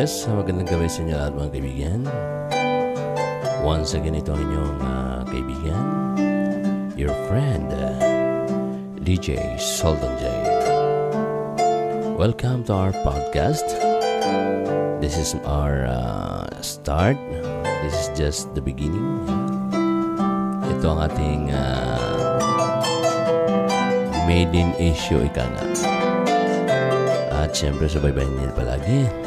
Yes, magandang gabi sa inyo lahat mga kaibigan. Once again, ito ang inyong uh, kaibigan, your friend, DJ Sultan J. Welcome to our podcast. This is our uh, start. This is just the beginning. Ito ang ating uh, made in issue ika nga. At syempre, subaybayin niyo palagi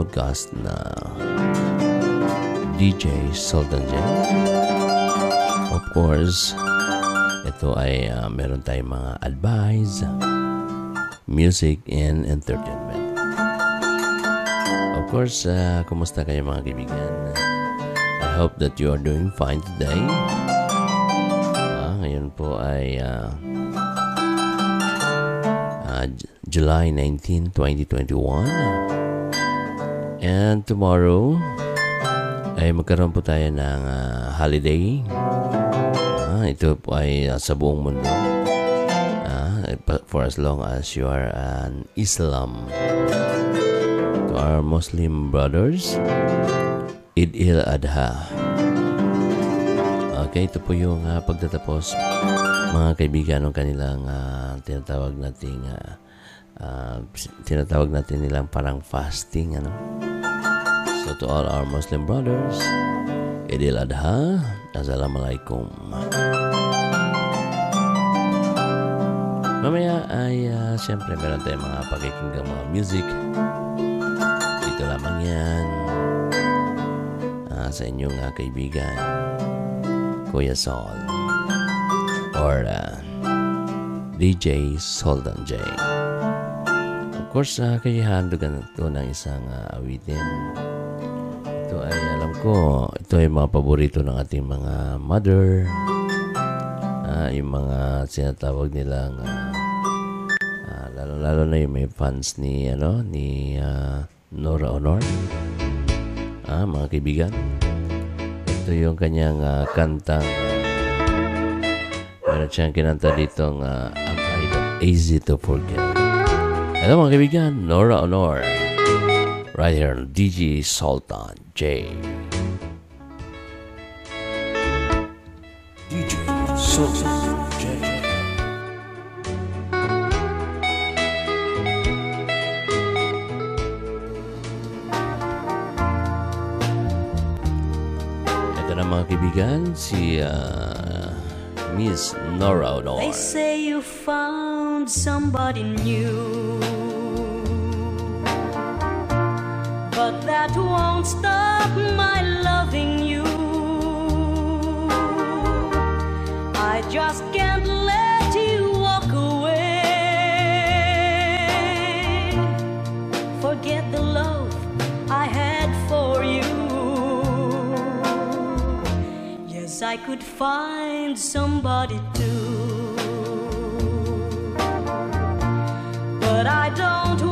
podcast na DJ Sultan J. Of course, ito ay uh, meron tayong mga advice, music, and entertainment. Of course, uh, kumusta kayo mga kaibigan? I hope that you are doing fine today. Ah, ngayon po ay uh, uh, July 19, 2021. And tomorrow ay magkaroon po tayo ng uh, holiday. Ah, ito po ay uh, sa buong mundo. Ah, for as long as you are an Islam. To our Muslim brothers, Eid al-Adha. Okay, ito po yung uh, pagtatapos mga kaibigan ng kanilang uh, tinatawag nating uh, uh, tinatawag natin nilang parang fasting ano. To all our Muslim brothers, Eid al-Adha, Assalamualaikum. Mamaya ay uh, siyempre meron tayong mga pakikinggang mga music. Dito lamang yan uh, sa inyong uh, kaibigan, Kuya Sol or uh, DJ Soldan J. Of course, uh, kaya handugan ito ng isang uh, awitin. Ito ay alam ko, ito ay mga paborito ng ating mga mother. Uh, yung mga sinatawag nilang uh, uh, lalo-lalo na yung may fans ni ano ni uh, Nora Honor. Ah, mga kaibigan. Ito yung kanyang uh, kantang Meron siyang kinanta dito ng uh, Easy to Forget. Hello mga kaibigan, Nora Honor. Right here on DJ Sultan J. DJ Sultan J. Ito na mga kaibigan, si uh, Miss Nora Honor. They say you found somebody new. But that won't stop my loving you. I just can't let you walk away. Forget the love I had for you. Yes, I could find somebody too. But I don't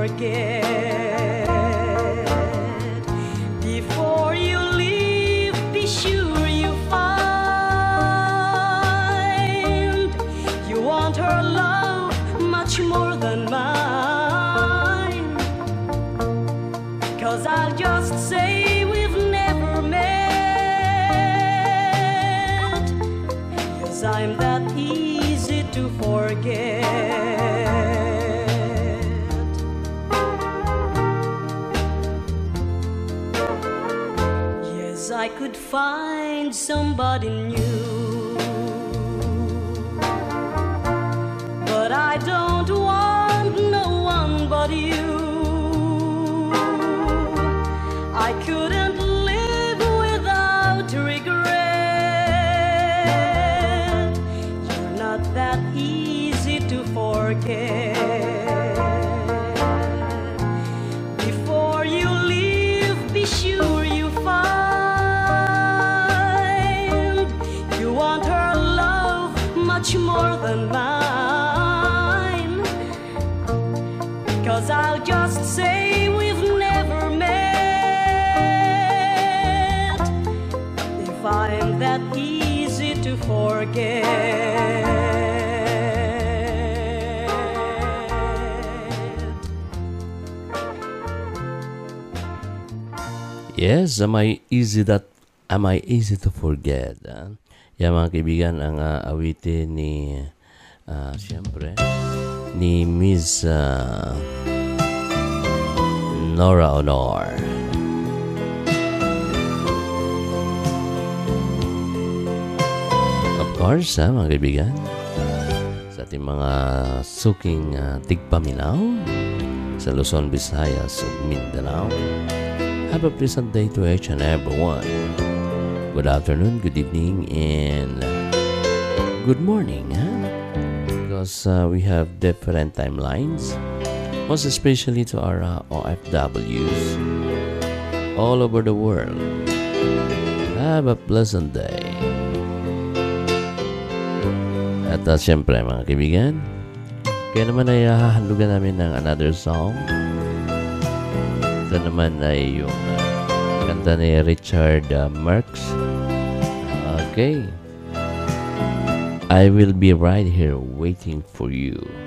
forget? Somebody new. much more than mine. Cause I'll just say we've never met. If I'm that easy to forget. Yes, am I easy that am I easy to forget? Huh? Yan mga kaibigan ang uh, awitin ni uh, siyempre ni Miss uh, Nora Honor. Of course, ha, mga kaibigan, sa ating mga suking uh, tigpaminaw sa Luzon, Visayas, ug Mindanao. Have a pleasant day to each and everyone. Good afternoon, good evening, and good morning. Huh? Because uh, we have different timelines, most especially to our uh, OFWs all over the world. Have a pleasant day. At uh, siyempre mga kaibigan, kaya naman ay hahandugan namin ng another song ito naman ay yung uh, kanta ni Richard uh, Marx. Okay. I will be right here waiting for you.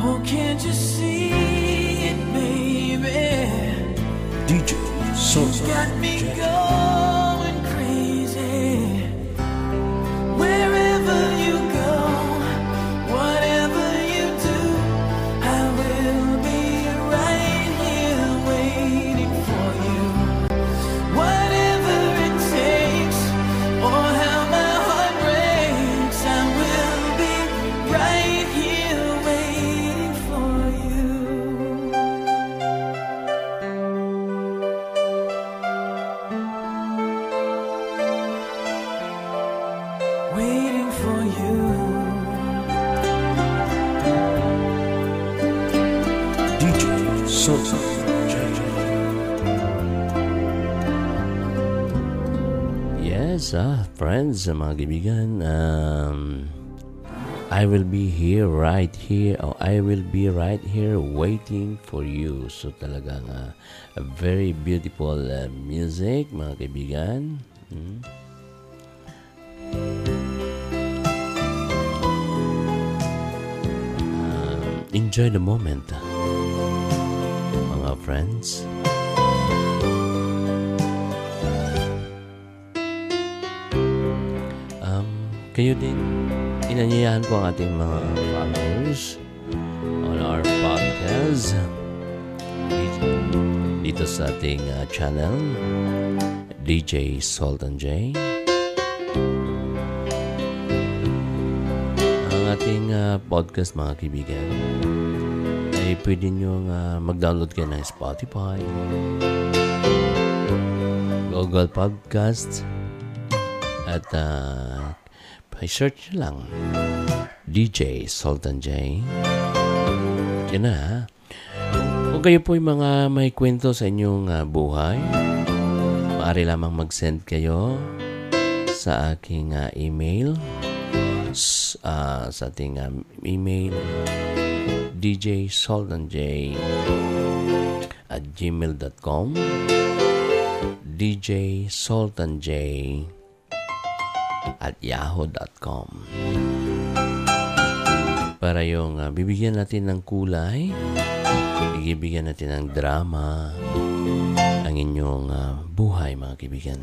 Oh, can't you see it, baby? me Sunset. Ah, mga kaibigan, um, I will be here, right here, or I will be right here waiting for you. So talagang ah, a very beautiful ah, music, mga kaibigan. Hmm? Um, enjoy the moment, ah, mga friends. Kayo din, inanyayahan ko ang ating mga followers on our podcast. Dito sa ating uh, channel DJ Sultan J. Ang ating uh, podcast mga kaibigan ay pwede nyo uh, mag-download kayo ng Spotify Google Podcasts at uh, search nyo lang DJ Sultan J. Yan na ha. Kung kayo po yung mga may kwento sa inyong uh, buhay, maaari lamang mag-send kayo sa aking uh, email uh, sa ating uh, email DJ J at gmail.com DJ J at yahoo.com para yung uh, bibigyan natin ng kulay bibigyan natin ng drama ang inyong uh, buhay mga kaibigan.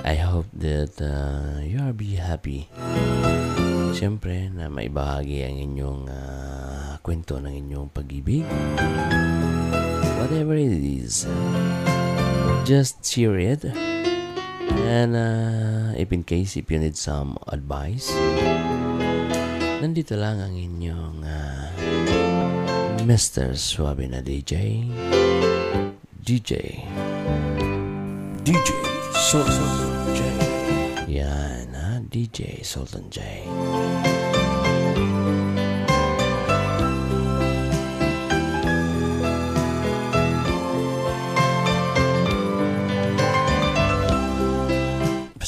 I hope that uh, you are be happy. Siyempre na maibahagi ang inyong uh, kwento ng inyong pag-ibig. Whatever it is just share it And uh, if in case if you need some advice, nandito lang ang inyong uh, Mr. Suabe na DJ, DJ. DJ Sultan J. Yan, ha? DJ Sultan J.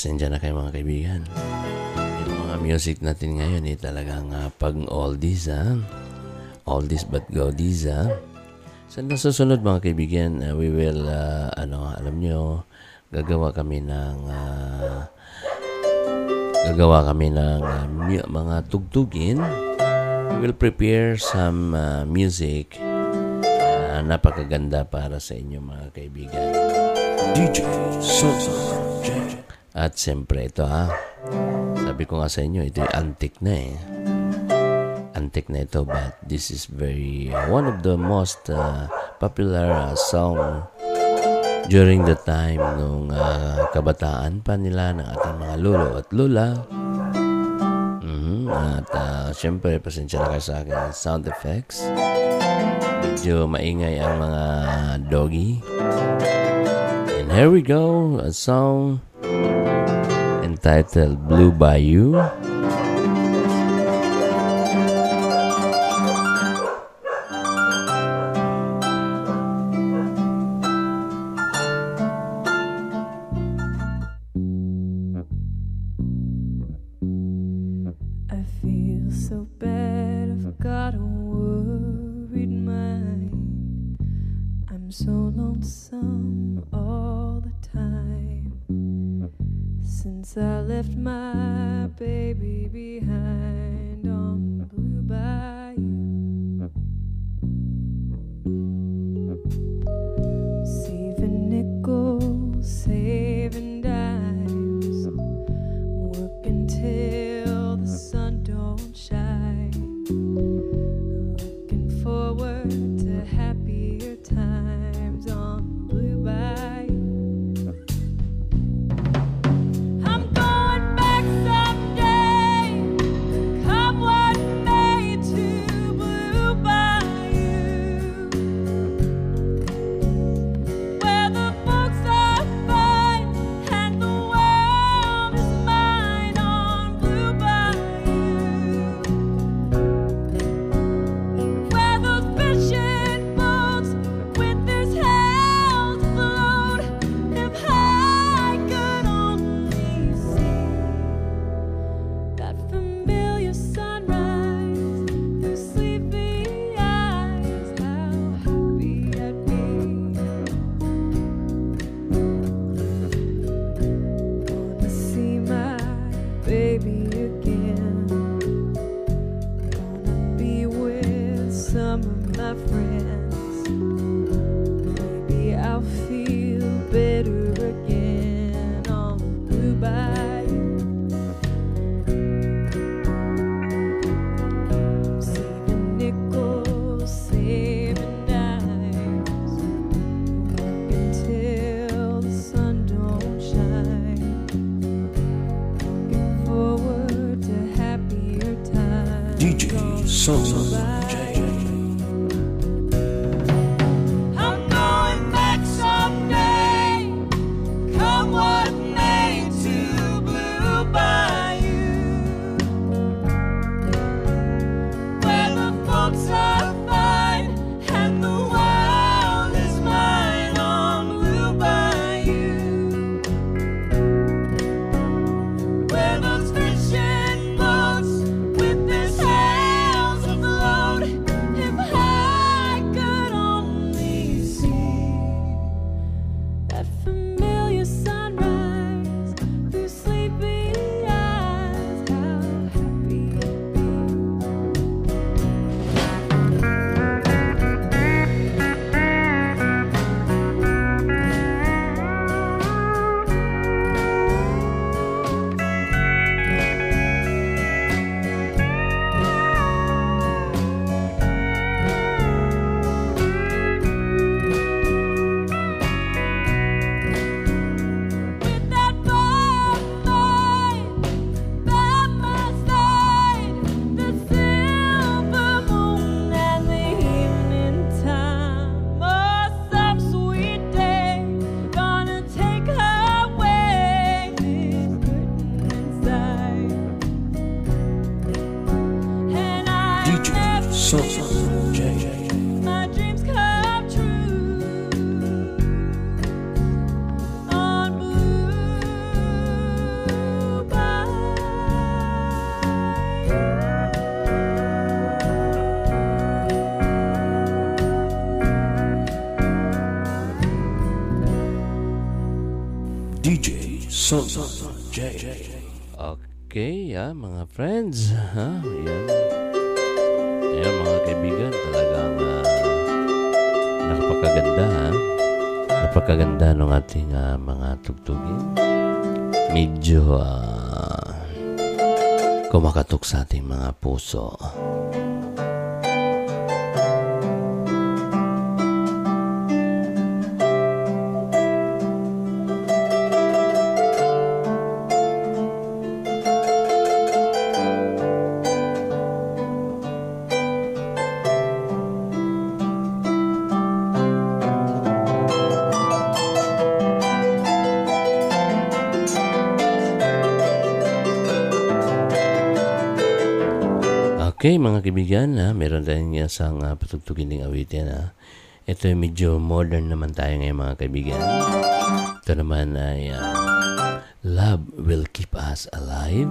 Pasensya na kayo mga kaibigan. Yung mga music natin ngayon eh talagang uh, pag oldies ha. Oldies but goldies ha. Sa nasusunod mga kaibigan, uh, we will, uh, ano, alam nyo, gagawa kami ng, uh, gagawa kami ng uh, mu- mga tugtugin. We will prepare some uh, music uh, napakaganda para sa inyo mga kaibigan. DJ J. At siyempre ito ha. Sabi ko nga sa inyo, ito yung antique na eh. Antique na ito but this is very uh, one of the most uh, popular uh, song during the time nung uh, kabataan pa nila ng ating mga lolo at lula. Mhm. At uh, siyempre, pasensya na kayo sa akin sound effects. Medyo maingay ang mga doggy. And here we go, a song entitled Blue Bayou. Napakaganda ng ating ah, mga tugtugin. Medyo ah, kumakatok sa ating mga puso. Okay, mga kaibigan, ha? meron tayong isang uh, patugtugin ng awitin. Ha? Ito ay medyo modern naman tayo ngayon, mga kaibigan. Ito naman ay ah, Love Will Keep Us Alive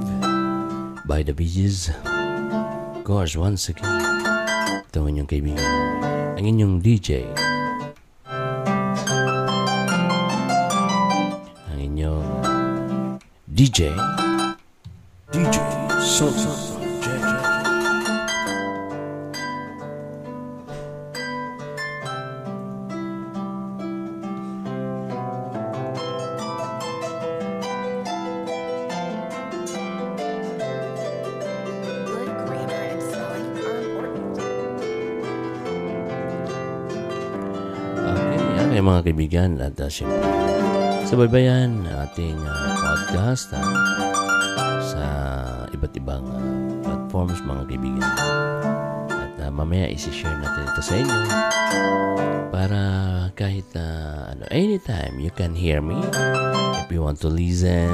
by The Bee Gees. Of course, once again, ito ang inyong kaibigan. Ang inyong DJ. Ang inyong DJ. DJ Sonsa Ay mga kaibigan at uh, syempre subaybayan ang ating ah, podcast ah, sa iba't ibang ah, platforms mga kaibigan. At ah, mamaya isi-share natin ito sa inyo para kahit ah, ano, anytime you can hear me if you want to listen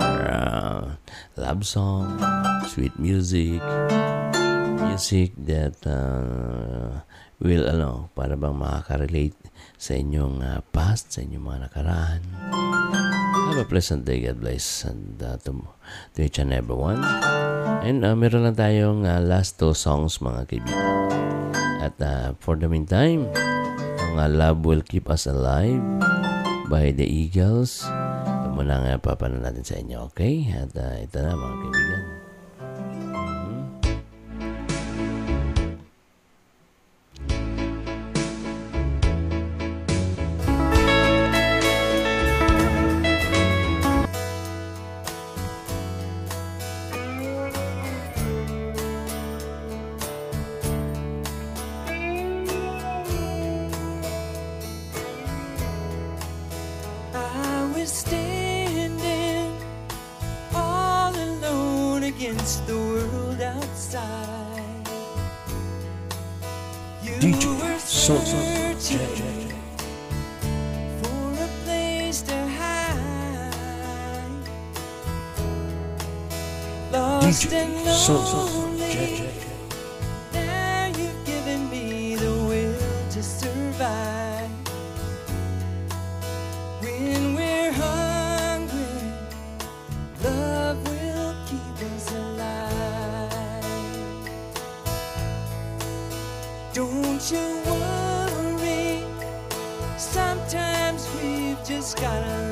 or ah, love song, sweet music, music that uh, will ano para bang makaka-relate sa inyong uh, past, sa inyong mga nakaraan. Have a pleasant day. God bless. And uh, to, to each and everyone. And uh, meron lang tayong uh, last two songs mga kaibigan. At uh, for the meantime, ang uh, Love Will Keep Us Alive by the Eagles. Ito muna nga papanan natin sa inyo, okay? At uh, ito na mga kaibigan. mascaras.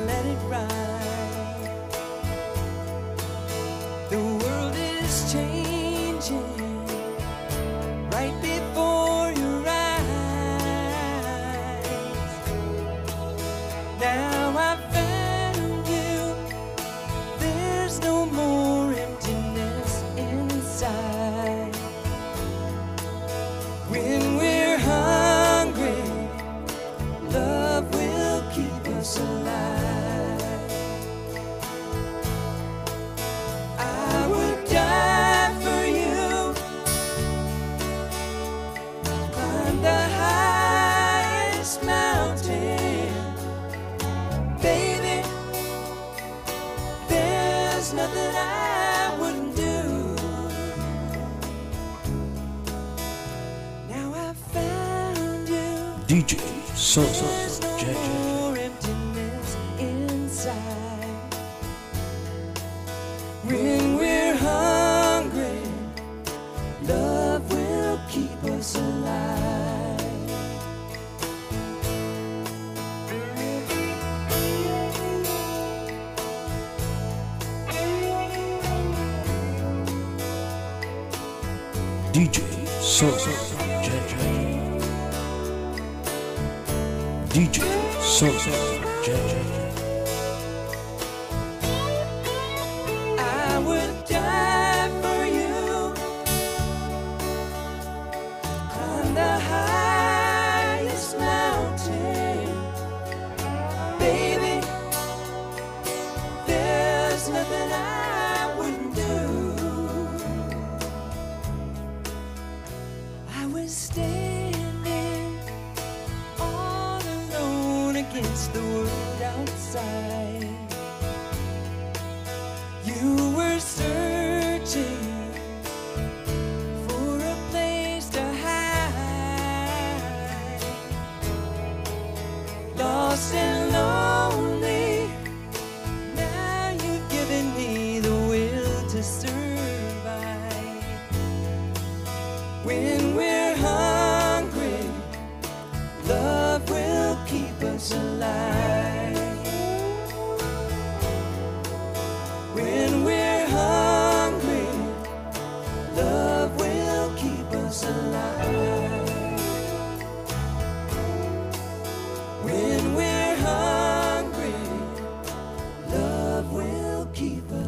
Nothing I wouldn't do. Now I found you. DJ There's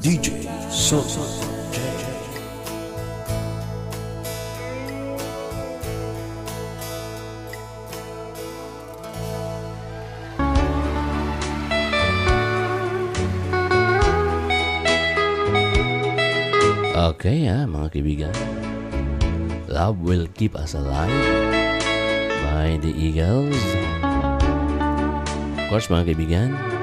DJ. Sultan J. Okay ha, mga kaibigan. Love Will Keep Us Alive by the Eagles. Of course, mga kaibigan,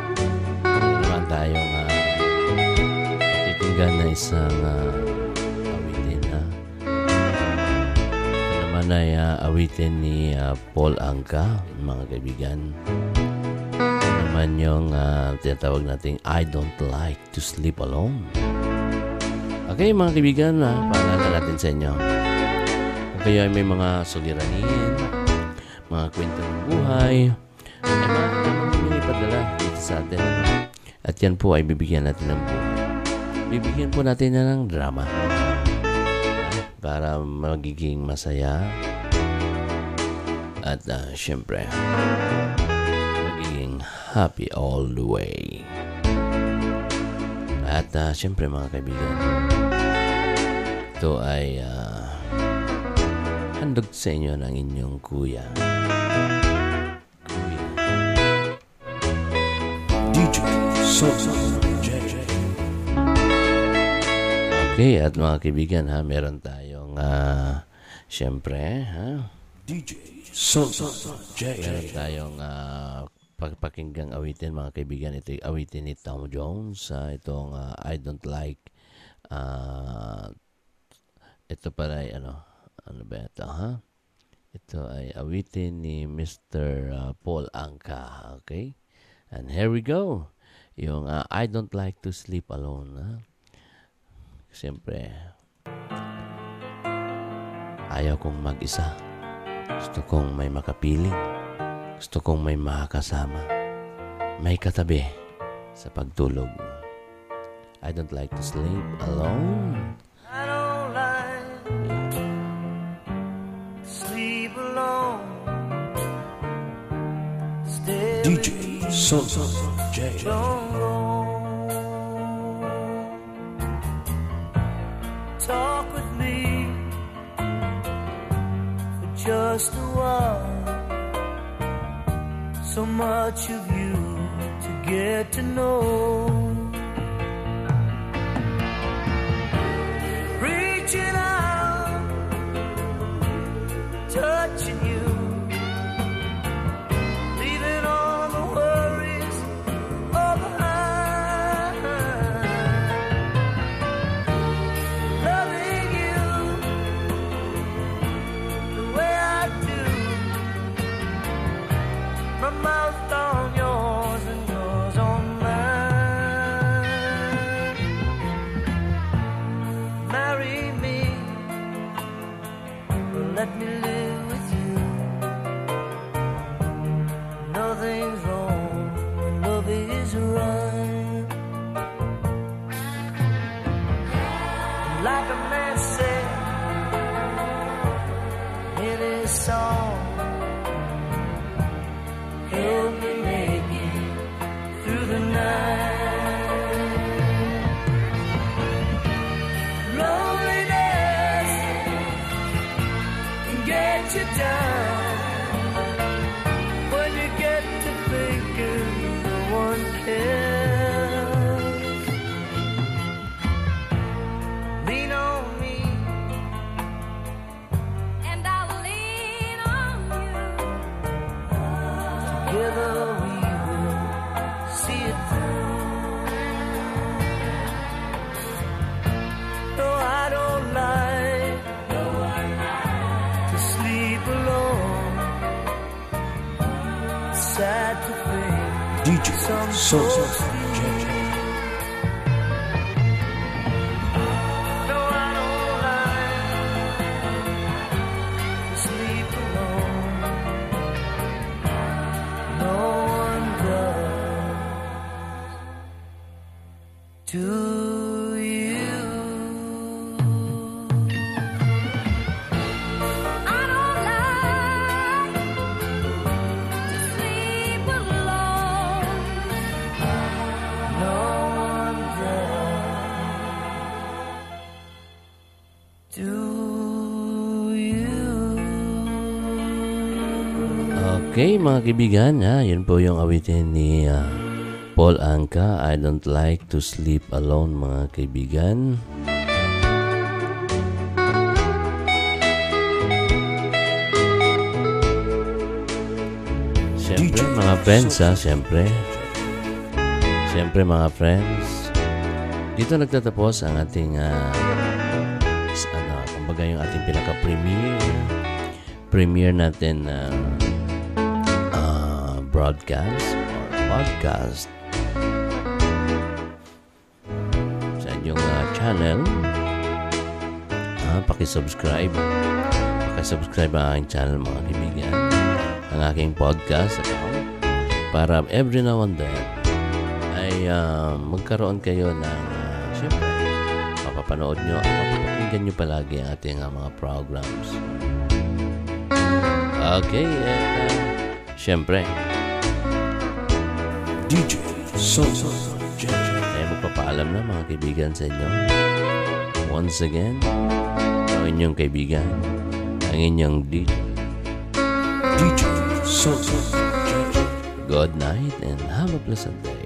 pakikinggan na isang uh, awitin na. Ito naman ay ah, awitin ni ah, Paul Angka, mga kaibigan. Ito naman yung ah, tinatawag nating I Don't Like to Sleep Alone. Okay, mga kaibigan, na paalala natin sa inyo. Kung kayo ay may mga suliranin, mga kwento ng buhay, ay maaari naman kami ipadala dito sa atin. At yan po ay bibigyan natin ng buhay. Bibigyan po natin na ng drama. Para magiging masaya. At ah, syempre, magiging happy all the way. At ah, syempre mga kaibigan, ito ay ah, handog sa inyo ng inyong kuya. DJ Sultan Okay, at mga kaibigan ha, meron tayong ah, syempre ha, DJ Sosa J. Meron tayong uh, pagpakinggang awitin mga kaibigan. Ito awitin ni Tom Jones. ah, itong ah, I Don't Like. ah, ito pala ay ano. Ano ba ito ha? Ito ay awitin ni Mr. ah, Paul Anka. Okay? And here we go. Yung ah, I Don't Like to Sleep Alone. Ha? Siyempre, ayaw kong mag-isa. Gusto kong may makapiling. Gusto kong may makakasama. May katabi sa pagtulog. I don't like to sleep alone. I don't like to sleep alone. Stay DJ Sosa J. Don't go. So much of you to get to know. Some Okay, mga kaibigan, ha, yun po yung awitin ni ah, Paul Anka. I don't like to sleep alone, mga kaibigan. Siyempre, mga friends, ha, siyempre. Siyempre, mga friends. Dito nagtatapos ang ating, ah, ano, kumbaga yung ating pinaka-premiere. Premiere natin na uh, broadcast or podcast sa inyong uh, channel. Uh, pakisubscribe. Pakisubscribe ang aking channel mga kaibigan. Ang aking podcast account. Para every now and then ay uh, magkaroon kayo ng uh, syempre mapapanood nyo at mapapakinggan nyo palagi ang ating uh, mga programs. Okay, at uh, syempre, DJ Sosa J. ay magpapaalam na mga kaibigan sa inyo. Once again, ang inyong kaibigan, ang inyong DJ. DJ Sosa J. Good night and have a pleasant day.